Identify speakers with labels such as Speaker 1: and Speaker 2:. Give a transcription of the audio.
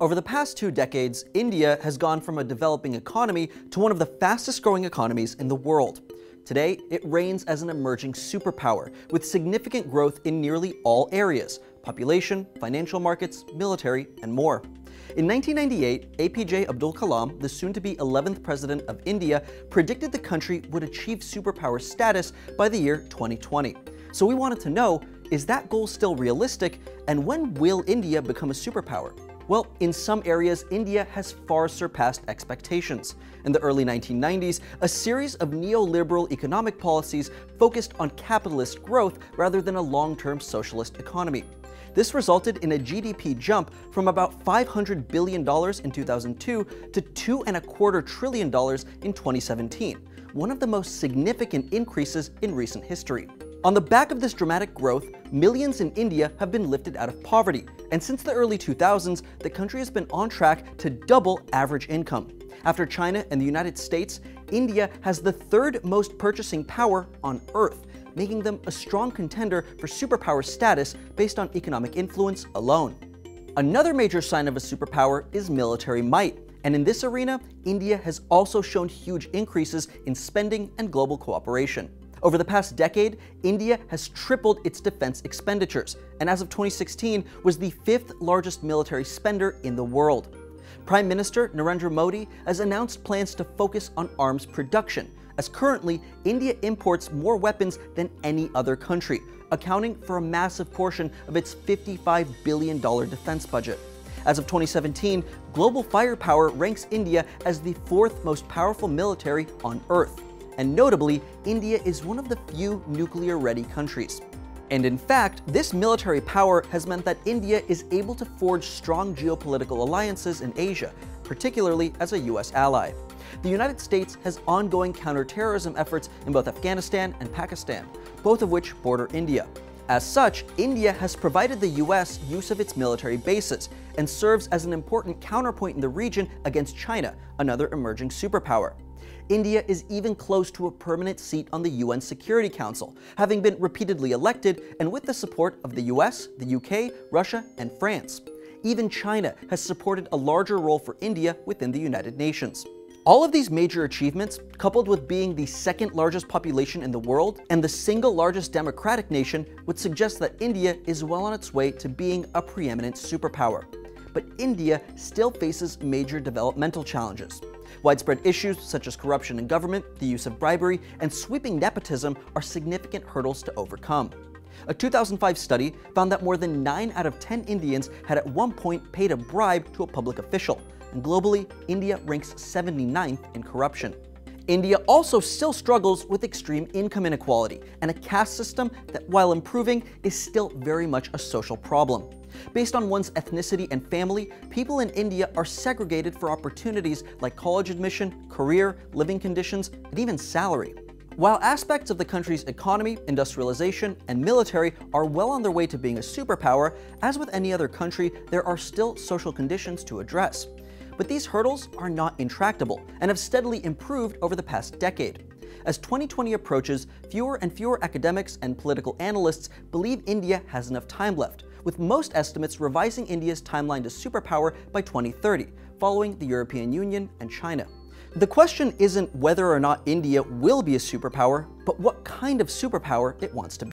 Speaker 1: Over the past two decades, India has gone from a developing economy to one of the fastest growing economies in the world. Today, it reigns as an emerging superpower with significant growth in nearly all areas population, financial markets, military, and more. In 1998, APJ Abdul Kalam, the soon to be 11th president of India, predicted the country would achieve superpower status by the year 2020. So we wanted to know is that goal still realistic, and when will India become a superpower? Well, in some areas, India has far surpassed expectations. In the early 1990s, a series of neoliberal economic policies focused on capitalist growth rather than a long-term socialist economy. This resulted in a GDP jump from about $500 billion in 2002 to two and a quarter trillion dollars in 2017, one of the most significant increases in recent history. On the back of this dramatic growth, millions in India have been lifted out of poverty, and since the early 2000s, the country has been on track to double average income. After China and the United States, India has the third most purchasing power on Earth, making them a strong contender for superpower status based on economic influence alone. Another major sign of a superpower is military might, and in this arena, India has also shown huge increases in spending and global cooperation. Over the past decade, India has tripled its defense expenditures, and as of 2016 was the fifth largest military spender in the world. Prime Minister Narendra Modi has announced plans to focus on arms production, as currently India imports more weapons than any other country, accounting for a massive portion of its $55 billion defense budget. As of 2017, global firepower ranks India as the fourth most powerful military on Earth and notably, India is one of the few nuclear ready countries. And in fact, this military power has meant that India is able to forge strong geopolitical alliances in Asia, particularly as a US ally. The United States has ongoing counterterrorism efforts in both Afghanistan and Pakistan, both of which border India. As such, India has provided the US use of its military bases and serves as an important counterpoint in the region against China, another emerging superpower. India is even close to a permanent seat on the UN Security Council, having been repeatedly elected and with the support of the US, the UK, Russia, and France. Even China has supported a larger role for India within the United Nations. All of these major achievements, coupled with being the second largest population in the world and the single largest democratic nation, would suggest that India is well on its way to being a preeminent superpower. But India still faces major developmental challenges. Widespread issues such as corruption in government, the use of bribery, and sweeping nepotism are significant hurdles to overcome. A 2005 study found that more than 9 out of 10 Indians had at one point paid a bribe to a public official, and globally, India ranks 79th in corruption. India also still struggles with extreme income inequality and a caste system that, while improving, is still very much a social problem. Based on one's ethnicity and family, people in India are segregated for opportunities like college admission, career, living conditions, and even salary. While aspects of the country's economy, industrialization, and military are well on their way to being a superpower, as with any other country, there are still social conditions to address. But these hurdles are not intractable and have steadily improved over the past decade. As 2020 approaches, fewer and fewer academics and political analysts believe India has enough time left, with most estimates revising India's timeline to superpower by 2030, following the European Union and China. The question isn't whether or not India will be a superpower, but what kind of superpower it wants to be.